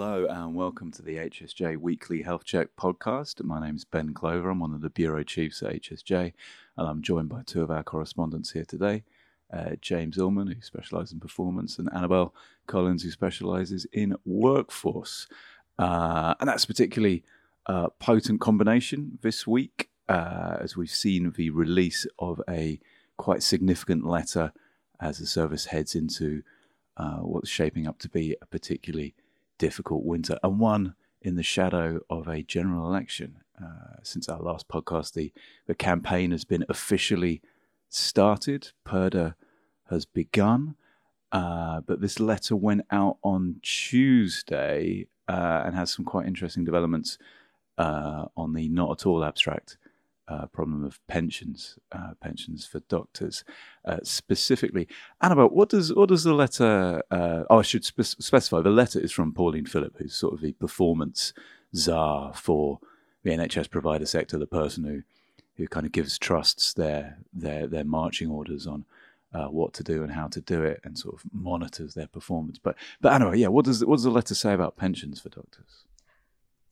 Hello and welcome to the HSJ Weekly Health Check podcast. My name is Ben Clover. I'm one of the bureau chiefs at HSJ, and I'm joined by two of our correspondents here today uh, James Illman, who specialises in performance, and Annabelle Collins, who specialises in workforce. Uh, and that's a particularly a potent combination this week, uh, as we've seen the release of a quite significant letter as the service heads into uh, what's shaping up to be a particularly difficult winter, and one in the shadow of a general election. Uh, since our last podcast, the, the campaign has been officially started. Purdah has begun. Uh, but this letter went out on Tuesday uh, and has some quite interesting developments uh, on the not at all abstract uh, problem of pensions, uh, pensions for doctors uh, specifically. Annabelle, what does what does the letter? oh, I should spe- specify the letter is from Pauline Philip, who's sort of the performance czar for the NHS provider sector, the person who who kind of gives trusts their their their marching orders on uh, what to do and how to do it, and sort of monitors their performance. But but anyway, yeah, what does what does the letter say about pensions for doctors?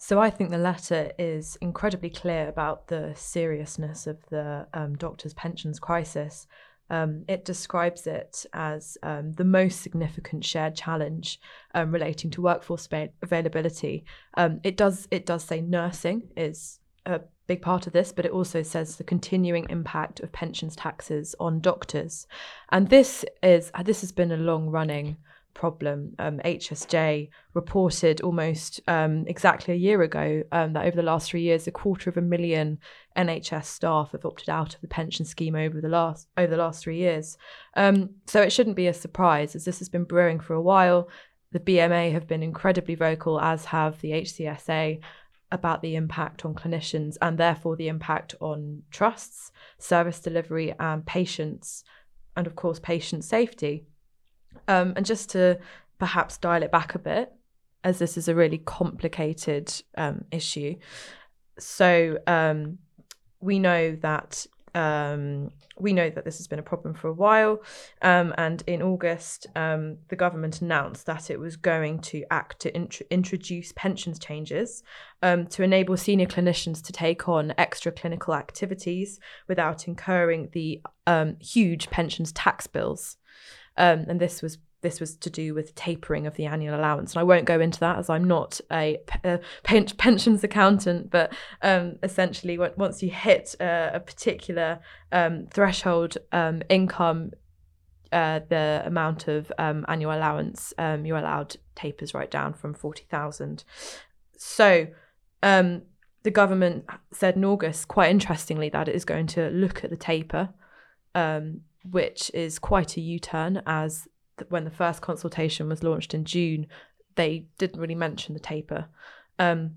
So I think the letter is incredibly clear about the seriousness of the um, doctors' pensions crisis. Um, it describes it as um, the most significant shared challenge um, relating to workforce availability. Um, it does it does say nursing is a big part of this, but it also says the continuing impact of pensions taxes on doctors, and this is this has been a long running problem. Um, HSJ reported almost um, exactly a year ago um, that over the last three years, a quarter of a million NHS staff have opted out of the pension scheme over the last over the last three years. Um, so it shouldn't be a surprise, as this has been brewing for a while. The BMA have been incredibly vocal, as have the HCSA, about the impact on clinicians and therefore the impact on trusts, service delivery, and patients, and of course, patient safety. Um, and just to perhaps dial it back a bit, as this is a really complicated um, issue. So um, we know that um, we know that this has been a problem for a while. Um, and in August, um, the government announced that it was going to act to int- introduce pensions changes um, to enable senior clinicians to take on extra clinical activities without incurring the um, huge pensions tax bills. Um, and this was this was to do with tapering of the annual allowance. And I won't go into that as I'm not a, pensions accountant, but um, essentially, once you hit a, a particular um, threshold um, income, uh, the amount of um, annual allowance um, you're allowed tapers right down from 40,000. So, um, the government said in August, quite interestingly, that it is going to look at the taper, which is quite a U turn as when the first consultation was launched in June, they didn't really mention the taper. Um,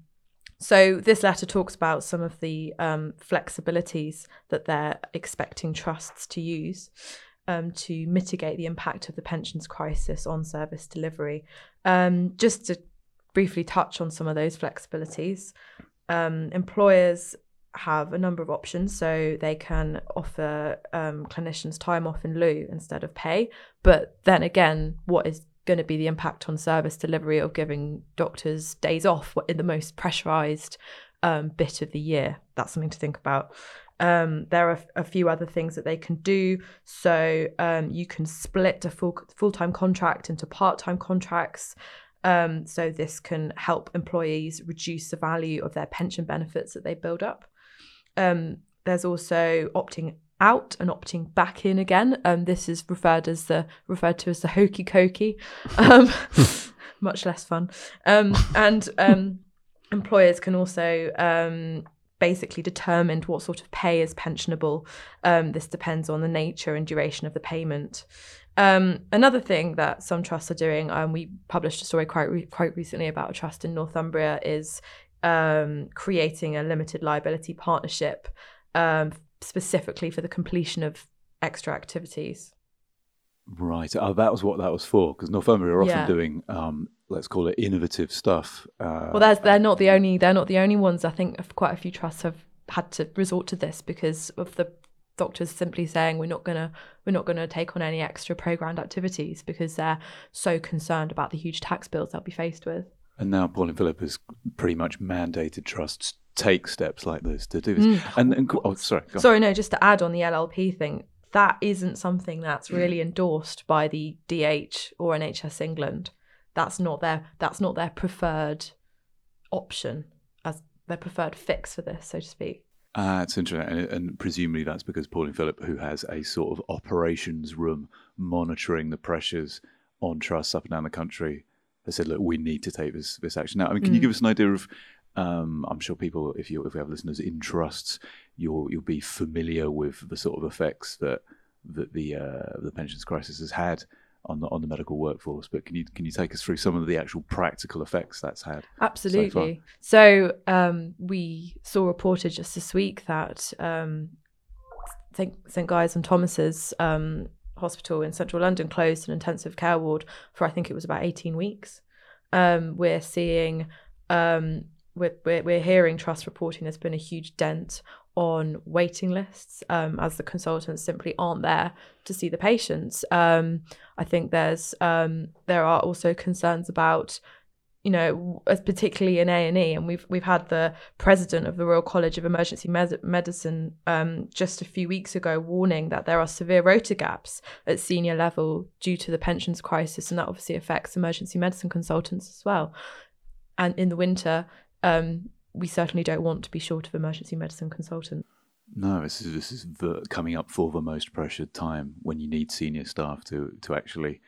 so this letter talks about some of the um, flexibilities that they're expecting trusts to use um, to mitigate the impact of the pensions crisis on service delivery. Um, just to briefly touch on some of those flexibilities, um, employers have a number of options. So they can offer um, clinicians time off in lieu instead of pay. But then again, what is going to be the impact on service delivery of giving doctors days off in the most pressurized um, bit of the year? That's something to think about. Um, there are a few other things that they can do. So um, you can split a full full time contract into part time contracts. Um, so this can help employees reduce the value of their pension benefits that they build up. Um, there's also opting out and opting back in again. Um, this is referred as the referred to as the hokey cokey, um, much less fun. Um, and um, employers can also um, basically determine what sort of pay is pensionable. Um, this depends on the nature and duration of the payment. Um, another thing that some trusts are doing, um, we published a story quite re- quite recently about a trust in Northumbria, is um, creating a limited liability partnership um, specifically for the completion of extra activities. Right. Oh, that was what that was for. Because Northumbria are often yeah. doing, um, let's call it, innovative stuff. Uh, well, that's, they're not the only. They're not the only ones. I think quite a few trusts have had to resort to this because of the doctors simply saying we're not gonna we're not gonna take on any extra programmed activities because they're so concerned about the huge tax bills they'll be faced with. And now Pauline Philip has pretty much mandated trusts take steps like this to do this. Mm. And, and oh, sorry. Sorry, no, just to add on the LLP thing, that isn't something that's really endorsed by the DH or NHS England. That's not their that's not their preferred option as their preferred fix for this, so to speak. Ah, it's interesting, and, and presumably that's because Pauline Philip, who has a sort of operations room monitoring the pressures on trusts up and down the country, has said, "Look, we need to take this this action now." I mean, can you Mm. give us an idea of? Um, I'm sure people, if you if we have listeners in trusts, you'll you'll be familiar with the sort of effects that that the uh, the pensions crisis has had on the on the medical workforce. But can you can you take us through some of the actual practical effects that's had? Absolutely. So, um, we saw reported just this week that um, St. St. Guy's and Thomas's um, hospital in central London closed an intensive care ward for I think it was about 18 weeks. Um, we're seeing, um, we're, we're, hearing trust reporting there's been a huge dent on waiting lists um, as the consultants simply aren't there to see the patients. Um, I think there's um, there are also concerns about you know, particularly in A and E, and we've we've had the president of the Royal College of Emergency Med- Medicine um, just a few weeks ago warning that there are severe rota gaps at senior level due to the pensions crisis, and that obviously affects emergency medicine consultants as well. And in the winter, um, we certainly don't want to be short of emergency medicine consultants. No, this is this is the, coming up for the most pressured time when you need senior staff to to actually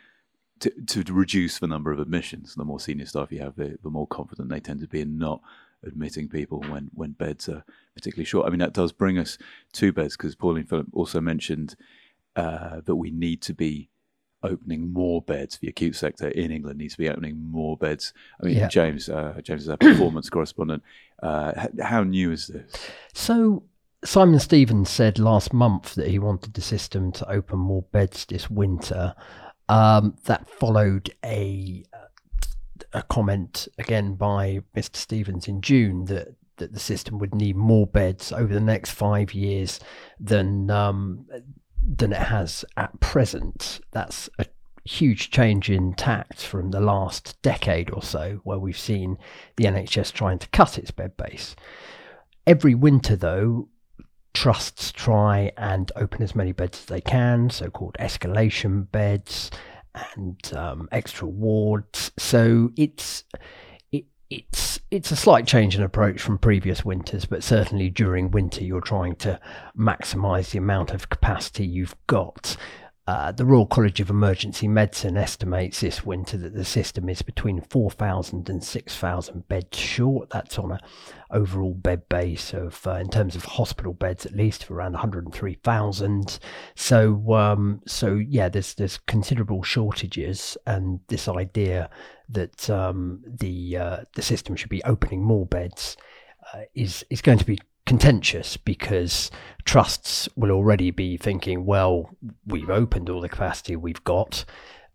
to, to reduce the number of admissions. The more senior staff you have, the, the more confident they tend to be in not admitting people when when beds are particularly short. I mean, that does bring us to beds because Pauline Philip also mentioned uh, that we need to be opening more beds. The acute sector in England needs to be opening more beds. I mean, Yeah. James, uh, James is our performance correspondent. Uh, how new is this? So Simon Stevens said last month that he wanted the system to open more beds this winter. Um, that followed a a comment again by Mr. Stevens in June that that the system would need more beds over the next five years than um, than it has at present. That's a huge change in tact from the last decade or so, where we've seen the NHS trying to cut its bed base. Every winter, though, trusts try and open as many beds as they can, so called escalation beds and um, extra wards. So it's it, it's it's a slight change in approach from previous winters, but certainly during winter you're trying to maximise the amount of capacity you've got. Uh, the Royal College of Emergency Medicine estimates this winter that the system is between 4,000 and 6,000 beds short. That's on a overall bed base of, uh, in terms of hospital beds, at least of around 103,000. So, um, so yeah, there's there's considerable shortages, and this idea that um, the uh, the system should be opening more beds uh, is is going to be contentious because trusts will already be thinking, well, we've opened all the capacity we've got.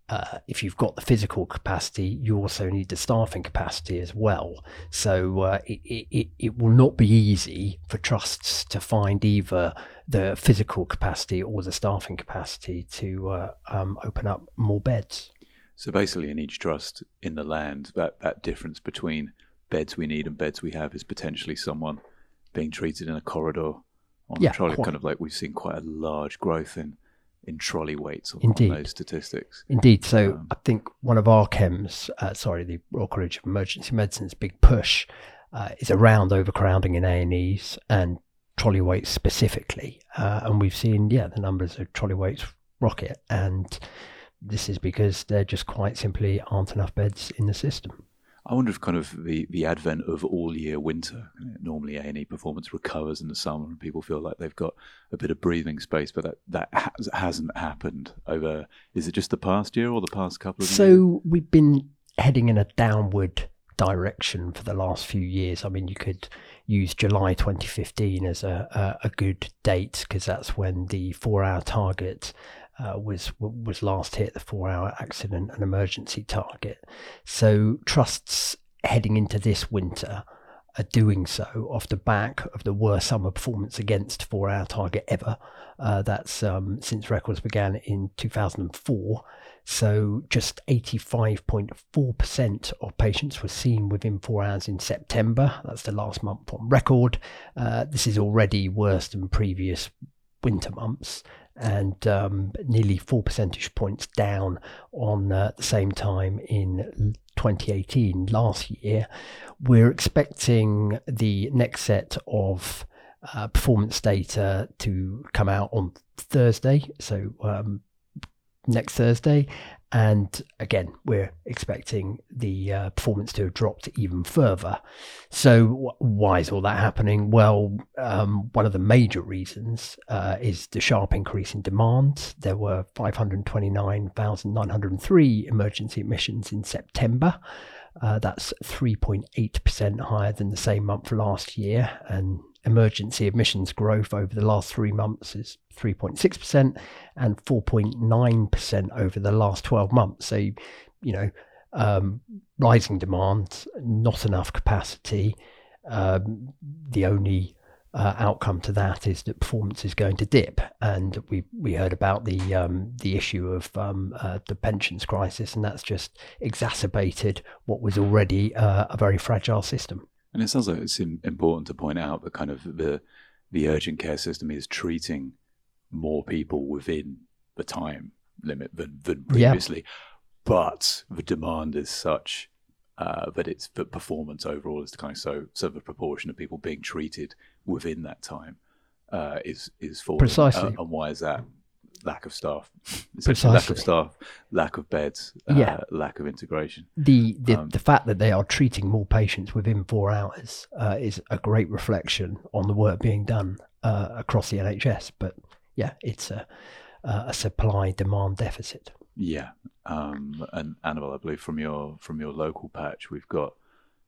Uh, if you've got the physical capacity, you also need the staffing capacity as well. So uh, it, it, it will not be easy for trusts to find either the physical capacity or the staffing capacity to uh, um, open up more beds. So basically, in each trust in the land, that, that difference between beds we need and beds we have is potentially someone being treated in a corridor on Yeah, a trolley. quite. Kind of like we've seen quite a large growth in, in trolley waits on, on Indeed. those statistics. Indeed. So Um, I think one of our chems, uh, sorry, the Royal College of Emergency Medicine's big push uh, is around overcrowding in A&Es and trolley waits specifically. Uh, and we've seen, yeah, the numbers of trolley waits rocket. And this is because there just quite simply aren't enough beds in the system. I wonder if kind of the, the advent of all year winter, normally A&E performance recovers in the summer and people feel like they've got a bit of breathing space, but that, that has, hasn't happened over, is it just the past year or the past couple of years? So we've been heading in a downward direction for the last few years. I mean, you could use July 2015 as a, a, a good date because that's when the four-hour target uh, was was last hit, the four-hour accident and emergency target. So trusts heading into this winter are doing so off the back of the worst summer performance against four hour target ever. Uh, that's um, since records began in 2004. So just 85.4% of patients were seen within four hours in September. That's the last month on record. Uh, this is already worse than previous winter months and um, nearly four percentage points down on uh, the same time in 2018 last year. We're expecting the next set of uh, performance data to come out on Thursday, so um, next Thursday, and again, we're expecting the uh, performance to have dropped even further. So, why is all that happening? Well, um, one of the major reasons uh, is the sharp increase in demand. There were 529,903 emergency admissions in September. Uh, that's 3.8% higher than the same month last year, and emergency admissions growth over the last three months is 3.6% and 4.9% over the last 12 months. So, you know, um, rising demand, not enough capacity. Um, the only uh, outcome to that is that performance is going to dip, and we we heard about the um, the issue of um, uh, the pensions crisis, and that's just exacerbated what was already uh, a very fragile system. And it sounds like it's important to point out that kind of the the urgent care system is treating more people within the time limit than, than previously, but the demand is such uh, that it's the performance overall is kind of so so the proportion of people being treated within that time uh, is is falling. Precisely. Uh, and why is that? Lack of staff, lack of staff, lack of beds, uh, Yeah. lack of integration. The the, Um, the fact that they are treating more patients within four hours uh, is a great reflection on the work being done uh, across the NHS. But yeah, it's a a supply demand deficit. Yeah, um, and Annabelle, I believe from your from your local patch, we've got.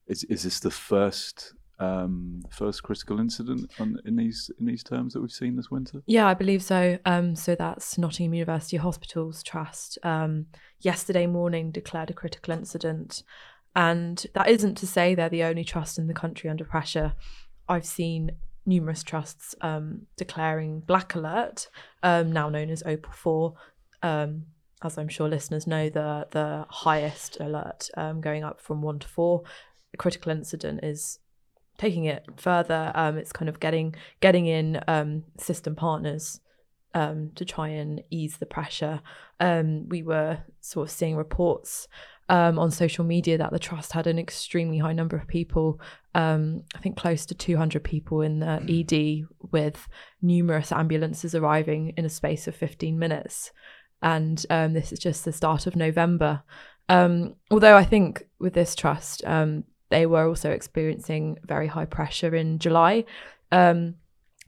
Is is this the first um, first critical incident on, in these in these terms that we've seen this winter? Yeah, I believe so. Um, so that's Nottingham University Hospitals Trust. Um, yesterday morning declared a critical incident, and that isn't to say they're the only trust in the country under pressure. I've seen numerous trusts um, declaring black alert, um, now known as OPEL Four. Um, as I'm sure listeners know, the the highest alert going up from one to four. A critical incident is taking it further. Um, it's kind of getting getting in um, system partners um, to try and ease the pressure. Um, we were sort of seeing reports um, on social media that the trust had an extremely high number of people. Um, I think close to 200 people in the ED, with numerous ambulances arriving in a space of 15 minutes. And um, this is just the start of November. Um, although I think with this trust, um, they were also experiencing very high pressure in July. Um,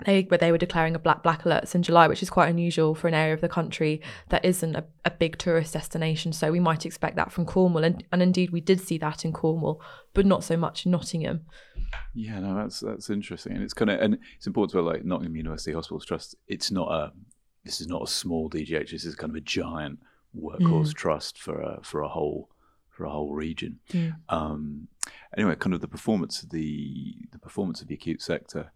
they but they were declaring a black black alerts in July, which is quite unusual for an area of the country that isn't a, a big tourist destination. So we might expect that from Cornwall, and, and indeed we did see that in Cornwall, but not so much in Nottingham. Yeah, no, that's that's interesting, and it's kind of and it's important to like Nottingham University Hospitals Trust. It's not a this is not a small DGH. This is kind of a giant workhorse trust for a for a whole for a whole region. Mm. Um, anyway, kind of the performance of the the performance of the acute sector,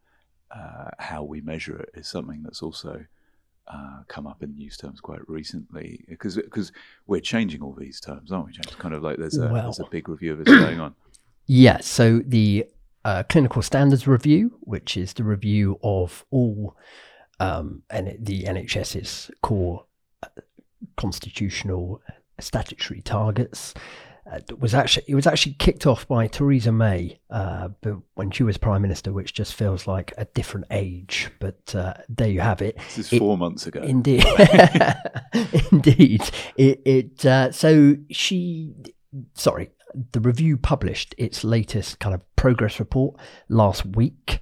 uh, how we measure it is something that's also uh, come up in news terms quite recently because because we're changing all these terms, aren't we? James? Kind of like there's a Well- there's a big review of this going on. Yeah, so the uh, clinical standards review, which is the review of all um, and the NHS's core uh, constitutional statutory targets, uh, was actually it was actually kicked off by Theresa May, uh, but when she was prime minister, which just feels like a different age. But uh, there you have it. This is It- four months ago. Indeed, indeed. It, it uh, so she, sorry, the review published its latest kind of progress report last week,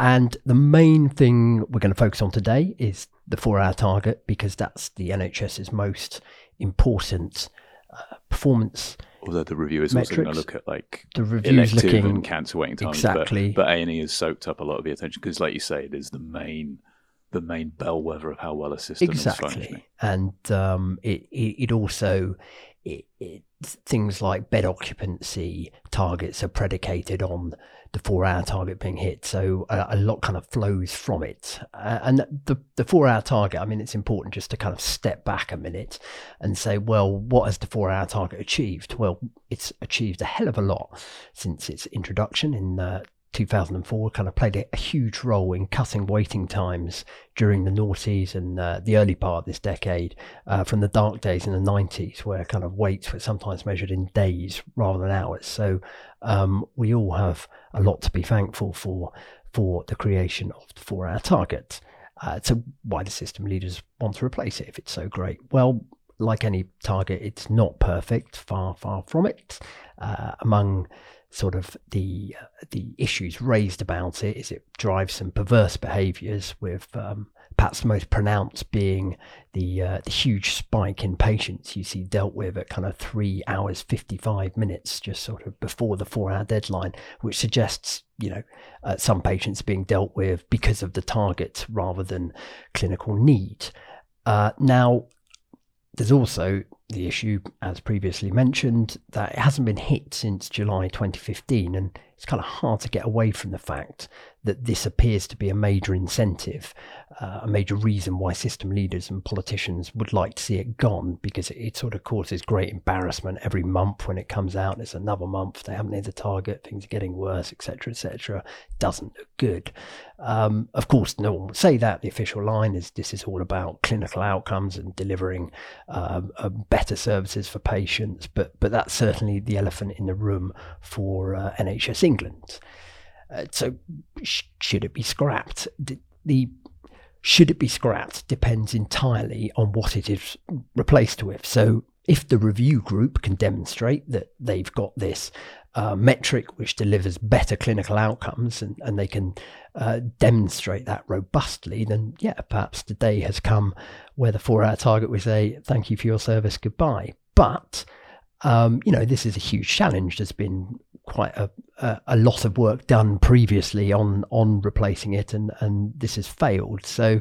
and the main thing we're going to focus on today is the four-hour target because that's the NHS's most important uh, performance. Although the review is also going to look at like The review's elective looking and cancer waiting times, exactly. But, but A&E has soaked up a lot of the attention because, like you say, it is the main the main bellwether of how well a system is functioning. and um, it, it it also it, it, things like bed occupancy targets are predicated on the four hour target being hit. So a, a lot kind of flows from it. Uh, and the, the four hour target, I mean, it's important just to kind of step back a minute and say, well, what has the four hour target achieved? Well, it's achieved a hell of a lot since its introduction in uh, 2004 kind of played a, huge role in cutting waiting times during the noughties and uh, the early part of this decade uh, from the dark days in the 90s where kind of waits were sometimes measured in days rather than hours. So um, we all have a lot to be thankful for for the creation of the four hour target. Uh, so why do system. Leaders want to replace it if it's so great. Well like any target it's not perfect. Far far from it. Uh, among sort of the uh, the issues raised about it is it drives some perverse behaviours with um, perhaps the most pronounced being the uh, the huge spike in patients you see dealt with at kind of three hours fifty five minutes just sort of before the four hour deadline, which suggests you know uh, some patients being dealt with because of the target rather than clinical need. Uh, now there's also the issue, as previously mentioned, that it hasn't been hit since July 2015, and it's kind of hard to get away from the fact that this appears to be a major incentive, uh, a major reason why system leaders and politicians would like to see it gone, because it, it, sort of causes great embarrassment every month when it comes out. It's another month they haven't hit the target, things are getting worse, etc., etc. Doesn't look good. Um, of course, no one would say that. The official line is this is all about clinical outcomes and delivering um, uh, better services for patients, but but that's certainly the elephant in the room for uh, NHS England. Uh, so, sh- should it be scrapped? D- the should it be scrapped depends entirely on what it is replaced with. So, if the review group can demonstrate that they've got this uh, metric which delivers better clinical outcomes and, and they can uh, demonstrate that robustly, then yeah, perhaps the day has come where the four hour target will say, thank you for your service, goodbye. But, um, you know, this is a huge challenge. There's been quite a, a, a, lot of work done previously on on replacing it, and and this has failed. So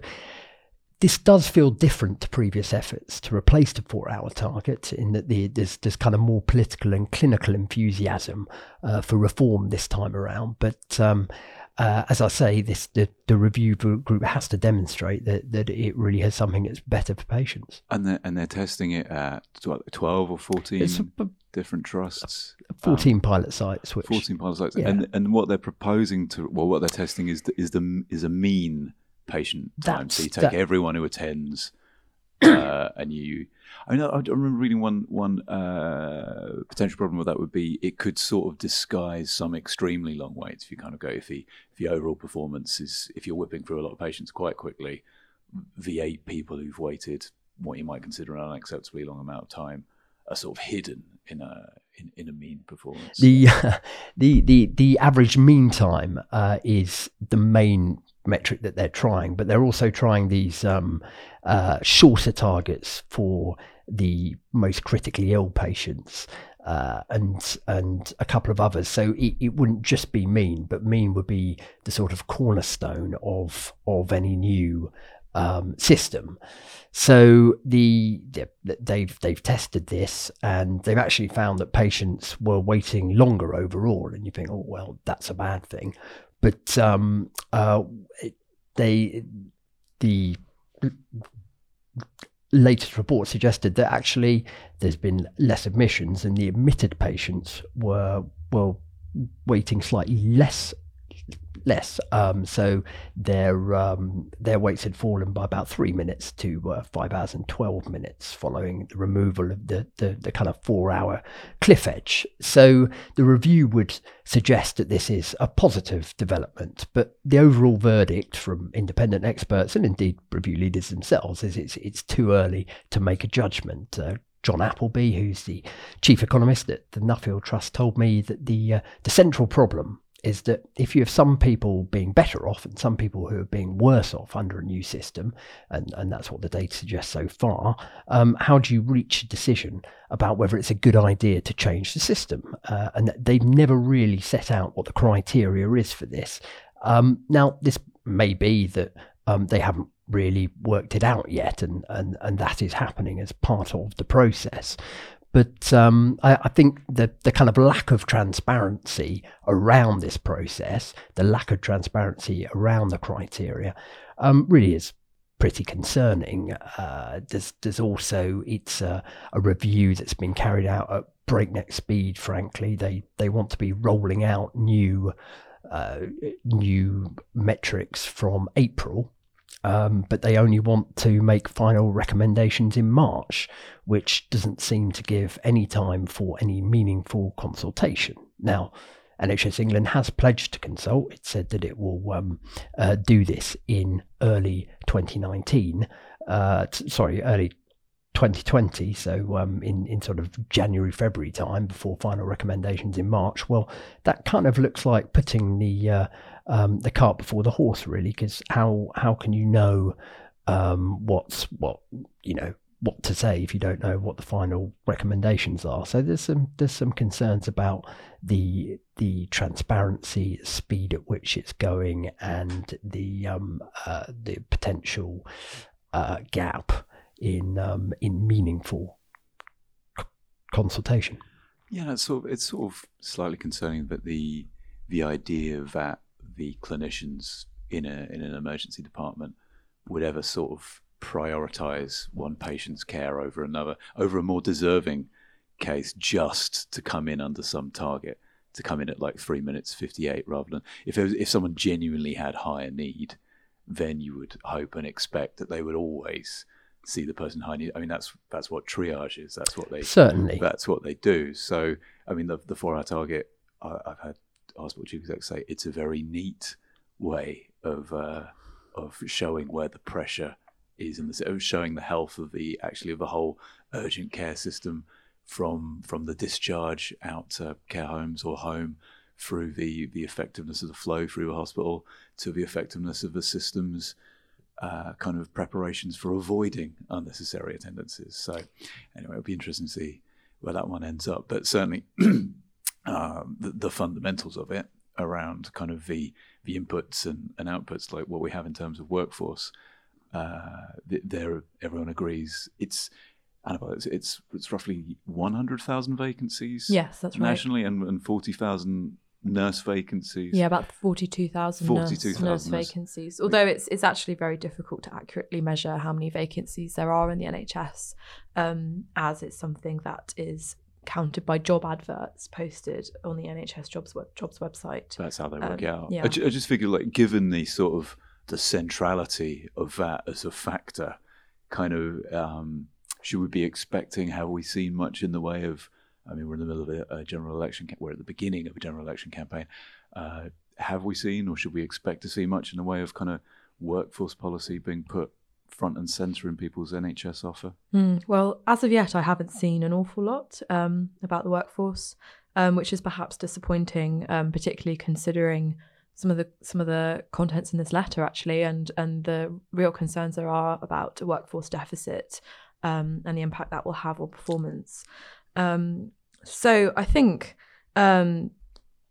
this does feel different to previous efforts to replace the four-hour target, in that the, there's there's kind of more political and clinical enthusiasm uh, for reform this time around, but. Um, uh, as I say, this the, the review group has to demonstrate that, that it really has something that's better for patients. And they're, and they're testing it at twelve or fourteen different trusts. 14 um, pilot sites. Which, 14 pilot sites. Yeah. And, and what they're proposing to, well, what they're testing is the, is the is a mean patient time. That's, so you take that, everyone who attends uh, and you. I mean, I, remember reading one one uh, potential problem with that would be it could sort of disguise some extremely long waits. If you kind of go if the if the overall performance is if you're whipping through a lot of patients quite quickly, the eight people who've waited what you might consider an unacceptably long amount of time are sort of hidden in a in, in a mean performance. The the the the average mean time uh, is the main metric that they're trying, but they're also trying these um, uh, shorter targets for the most critically ill patients. Uh, and and a couple of others. So it, it wouldn't just be mean, but mean would be the sort of cornerstone of of any new um, system. So the they've they've tested this and they've actually found that patients were waiting longer overall. And you think, oh well, that's a bad thing, but um, uh, they the latest report suggested that actually there's been less admissions and the admitted patients were were waiting slightly less less. Um, so their um, their waits had fallen by about three minutes to uh, five hours and twelve minutes following the removal of the, the, the kind of four hour cliff edge. So the review would suggest that this is a positive development, but the overall verdict from independent experts and indeed review leaders themselves is it's it's too early to make a judgment. Uh, John Appleby, who's the chief economist at the Nuffield Trust, told me that the uh, the central problem is that if you have some people being better off and some people who are being worse off under a new system, and, and that's what the data suggests so far, um, how do you reach a decision about whether it's a good idea to change the system? Uh, and they've never really set out what the criteria is for this. Um, now, this may be that um, they haven't really worked it out yet, and, and, and that is happening as part of the process. But um, I, I, think the the kind of lack of transparency around this process, the lack of transparency around the criteria, um, really is pretty concerning. Uh, there's there's also it's a, a, review that's been carried out at breakneck speed. Frankly, they they want to be rolling out new uh, new metrics from April. Um, but they only want to make final recommendations in March, which doesn't seem to give any time for any meaningful consultation. Now, NHS England has pledged to consult. It said that it will um, uh, do this in early 2019. Uh, t- sorry, early 2020. So um, in in sort of January February time before final recommendations in March. Well, that kind of looks like putting the uh, um, the cart before the horse, really, because how how can you know um, what's what you know what to say if you don't know what the final recommendations are. So there's some there's some concerns about the the transparency, speed at which it's going, and the um, uh, the potential uh, gap in um, in meaningful c- consultation. Yeah, it's sort of it's sort of slightly concerning that the the idea that the clinicians in a in an emergency department would ever sort of prioritize one patient's care over another, over a more deserving case, just to come in under some target, to come in at like three minutes fifty eight, rather than if was, if someone genuinely had higher need, then you would hope and expect that they would always see the person high need. I mean, that's that's what triage is. That's what they certainly. That's what they do. So, I mean, the the four hour target. I, have had hospital chief execs say it's a very neat way of uh, of showing where the pressure is in the showing the health of the actually of the whole urgent care system from from the discharge out to care homes or home through the the effectiveness of the flow through the hospital to the effectiveness of the systems uh, kind of preparations for avoiding unnecessary attendances. So anyway, it'll be interesting to see where that one ends up. But certainly um, the, the, fundamentals of it around kind of the the inputs and, and outputs like what we have in terms of workforce uh, there, everyone agrees it's. It's, it's it's roughly one hundred thousand vacancies. Yes, that's right. Nationally, and, and forty thousand nurse vacancies. Yeah, about forty-two thousand nurse, nurse vacancies. Although it's it's actually very difficult to accurately measure how many vacancies there are in the NHS, um, as it's something that is counted by job adverts posted on the NHS jobs web, jobs website. That's how they work um, out. Yeah. I, I just figure like given the sort of the centrality of that as a factor kind of um, should we be expecting have we seen much in the way of i mean we're in the middle of a, a general election we're at the beginning of a general election campaign uh, have we seen or should we expect to see much in the way of kind of workforce policy being put front and center in people's nhs offer mm, well as of yet i haven't seen an awful lot um, about the workforce um, which is perhaps disappointing um, particularly considering some of the some of the contents in this letter actually, and and the real concerns there are about a workforce deficit um, and the impact that will have on performance. Um, so I think um,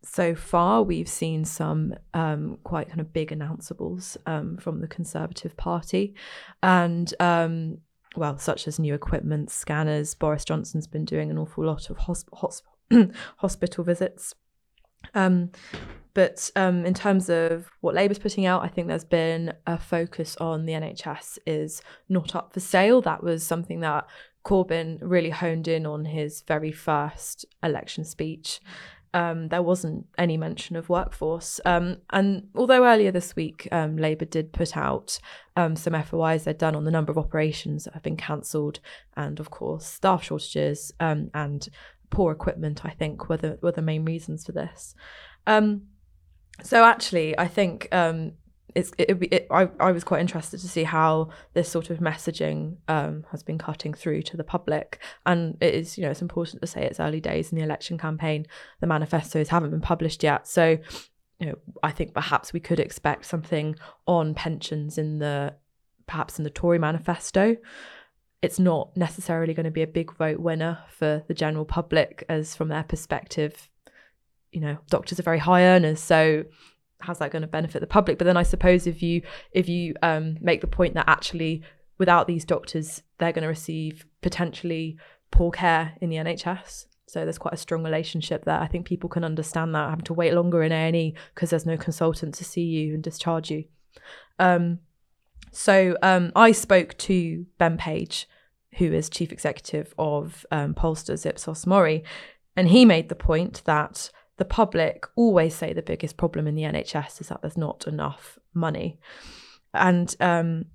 so far we've seen some um, quite kind of big announceables um, from the Conservative Party, and um, well, such as new equipment, scanners. Boris Johnson's been doing an awful lot of hosp- hosp- hospital visits. Um, but um, in terms of what Labour's putting out, I think there's been a focus on the NHS is not up for sale. That was something that Corbyn really honed in on his very first election speech. Um, there wasn't any mention of workforce. Um, and although earlier this week, um, Labour did put out um, some FOIs they'd done on the number of operations that have been cancelled, and of course, staff shortages um, and poor equipment, I think, were the, were the main reasons for this. Um, so actually, I think it's it, it, I, I was quite interested to see how this sort of messaging um, has been cutting through to the public. And it is you know it's important to say it's early days in the election campaign. The manifestos haven't been published yet. So you know I think perhaps we could expect something on pensions in the perhaps in the Tory manifesto. It's not necessarily going to be a big vote winner for the general public as from their perspective you know doctors are very high earners. So how's that going to benefit the public but then i suppose if you if you um, make the point that actually without these doctors they're going to receive potentially poor care in the NHS. So there's quite a strong relationship there. I think people can understand that having to wait longer in A and E because there's no consultant to see you and discharge you. Um, so um, I spoke to Ben Page, who is chief executive of um, pollsters Ipsos Mori, and he made the point that the public always say the biggest problem in the NHS is that there's not enough money. And um,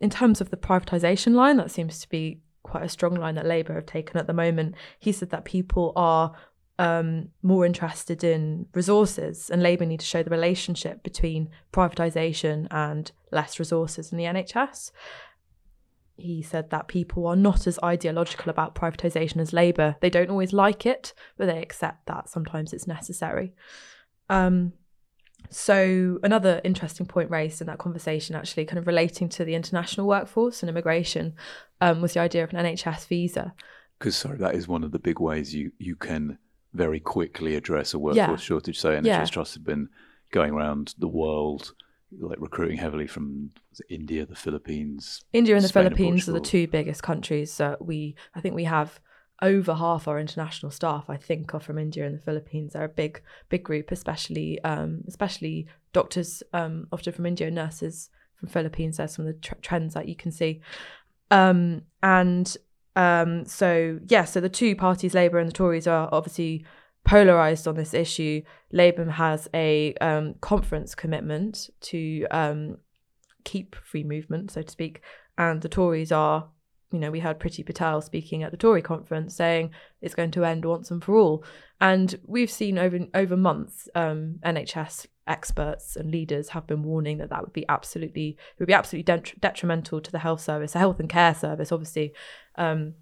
in terms of the privatisation line, that seems to be quite a strong line that Labour have taken at the moment. He said that people are um, more interested in resources, and Labour need to show the relationship between privatisation and less resources in the NHS he said that people are not as ideological about privatisation as Labour. They don't always like it, but they accept that sometimes it's necessary. Um, so, another interesting point raised in that conversation, actually, kind of relating to the international workforce and immigration, um, was the idea of an NHS visa. Because, sorry, that is one of the big ways you, you can very quickly address a workforce yeah. shortage. So, NHS yeah. Trust have been going around the world like recruiting heavily from India, the Philippines. India and the Spain Philippines and are the two biggest countries. Uh, we, I think, we have over half our international staff. I think are from India and the Philippines. They're a big, big group, especially, um, especially doctors, um, often from India, nurses from Philippines. There's some of the tr- trends that you can see, um, and um, so yeah. So the two parties, Labour and the Tories, are obviously polarized on this issue. Labour has a um, conference commitment to um, keep free movement, so to speak, and the Tories are. You know, we heard Priti Patel speaking at the Tory conference saying it's going to end once and for all. And we've seen over over months, um, NHS experts and leaders have been warning that that would be absolutely it would be absolutely detrimental to the health service, the health and care service, obviously. Um,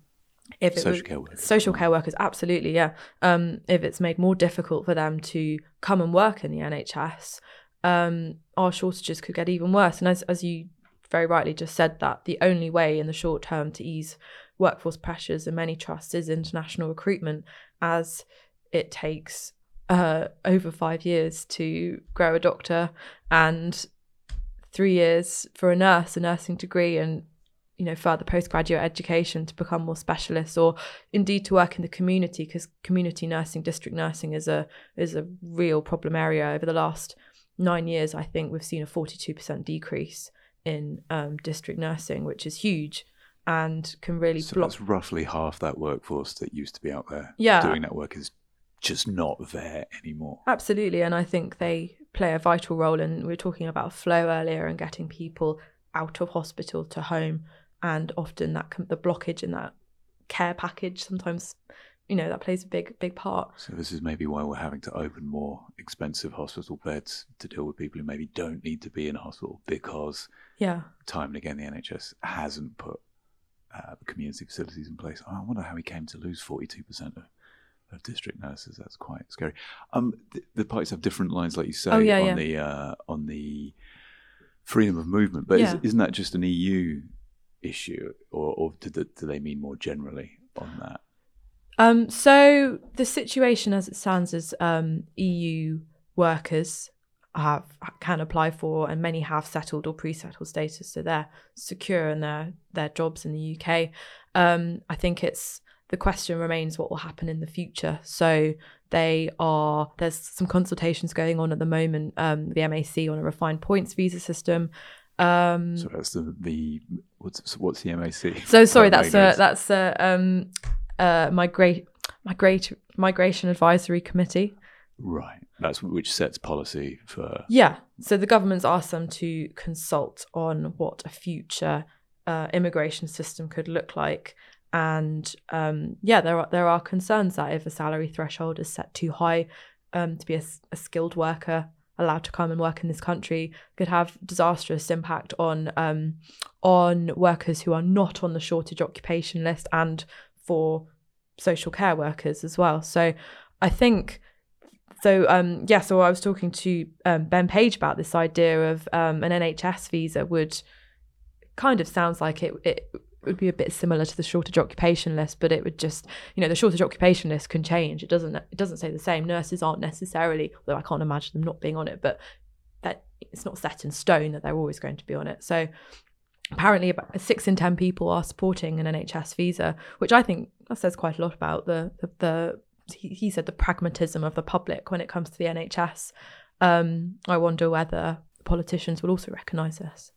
if it social was, care workers. social care workers absolutely yeah um, if it's made more difficult for them to come and work in the nhs um, our shortages could get even worse and as, as you very rightly just said that the only way in the short term to ease workforce pressures in many trusts is international recruitment as it takes uh, over five years to grow a doctor and three years for a nurse a nursing degree and you know further postgraduate education to become more specialists or indeed to work in the community because community nursing district nursing is a is a real problem area. Over the last nine years i think we've seen a 42% decrease in um, district nursing which is huge and can really so block that's roughly half that workforce that used to be out there yeah. doing that work is just not there anymore. Absolutely and i think they play a vital role and we were talking about flow earlier and getting people out of hospital to home and often that the blockage in that care package sometimes you know that plays a big big part so this is maybe why we're having to open more expensive hospital beds to deal with people who maybe don't need to be in a hospital because yeah time and again the nhs hasn't put uh, community facilities in place i wonder how he came to lose 42% of of district nurses. That's quite scary. Um, the, the parties have different lines, like you say, oh, yeah, on yeah. the uh, on the freedom of movement. But yeah. is, not that just an EU issue, or, or do, do they mean more generally on that? Um, so the situation as it stands is um, EU workers have can apply for, and many have settled or pre-settled status, so they're secure in their their jobs in the UK. Um, I think it's the question remains what will happen in the future. So they are there's some consultations going on at the moment. Um, the MAC on a refined points visa system. Um, so that's the, the what's what's the MAC? So sorry, that's a that's a um, uh, migrate migrate migration advisory committee. Right, that's which sets policy for. Yeah, so the government's asked them to consult on what a future uh, immigration system could look like, and um, yeah, there are there are concerns that if a salary threshold is set too high um, to be a, a skilled worker allowed to come and work in this country could have disastrous impact on um, on workers who are not on the shortage occupation list and for social care workers as well. So I think so um yeah so I was talking to um, Ben Page about this idea of um, an NHS visa would kind of sounds like it it would be a bit similar to the shortage occupation list, but it would just, you know, the shortage occupation list can change. It doesn't it doesn't say the same. Nurses aren't necessarily, although I can't imagine them not being on it, but that it's not set in stone that they're always going to be on it. So apparently about six in ten people are supporting an NHS visa, which I think that says quite a lot about the the, the he, he, said the pragmatism of the public when it comes to the NHS. Um, I wonder whether politicians will also recognise this.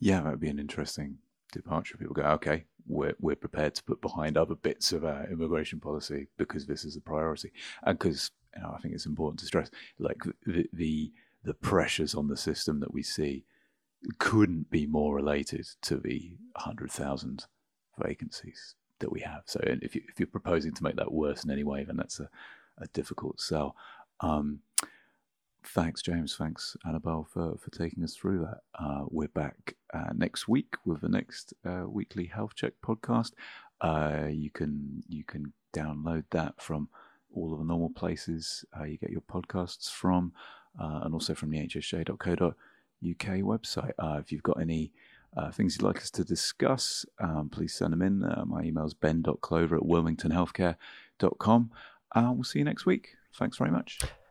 Yeah, that would be an interesting departure. People go, okay, we're we're prepared to put behind other bits of our immigration policy because this is a priority, and because you know, I think it's important to stress, like the, the the pressures on the system that we see couldn't be more related to the 100,000 vacancies that we have. So if, you, if you're proposing to make that worse in any way, then that's a, a difficult sell. Um, thanks, James. Thanks, Annabelle, for, for taking us through that. Uh, we're back uh, next week with the next uh, weekly health check podcast. Uh, you can you can download that from all of the normal places uh, you get your podcasts from, uh, and also from the hsj.co.uk website. if you've got any things you'd like us to discuss, um, please send them in. My email is ben.clover at wilmingtonhealthcare.com. Uh, we'll see you next week. Thanks very much.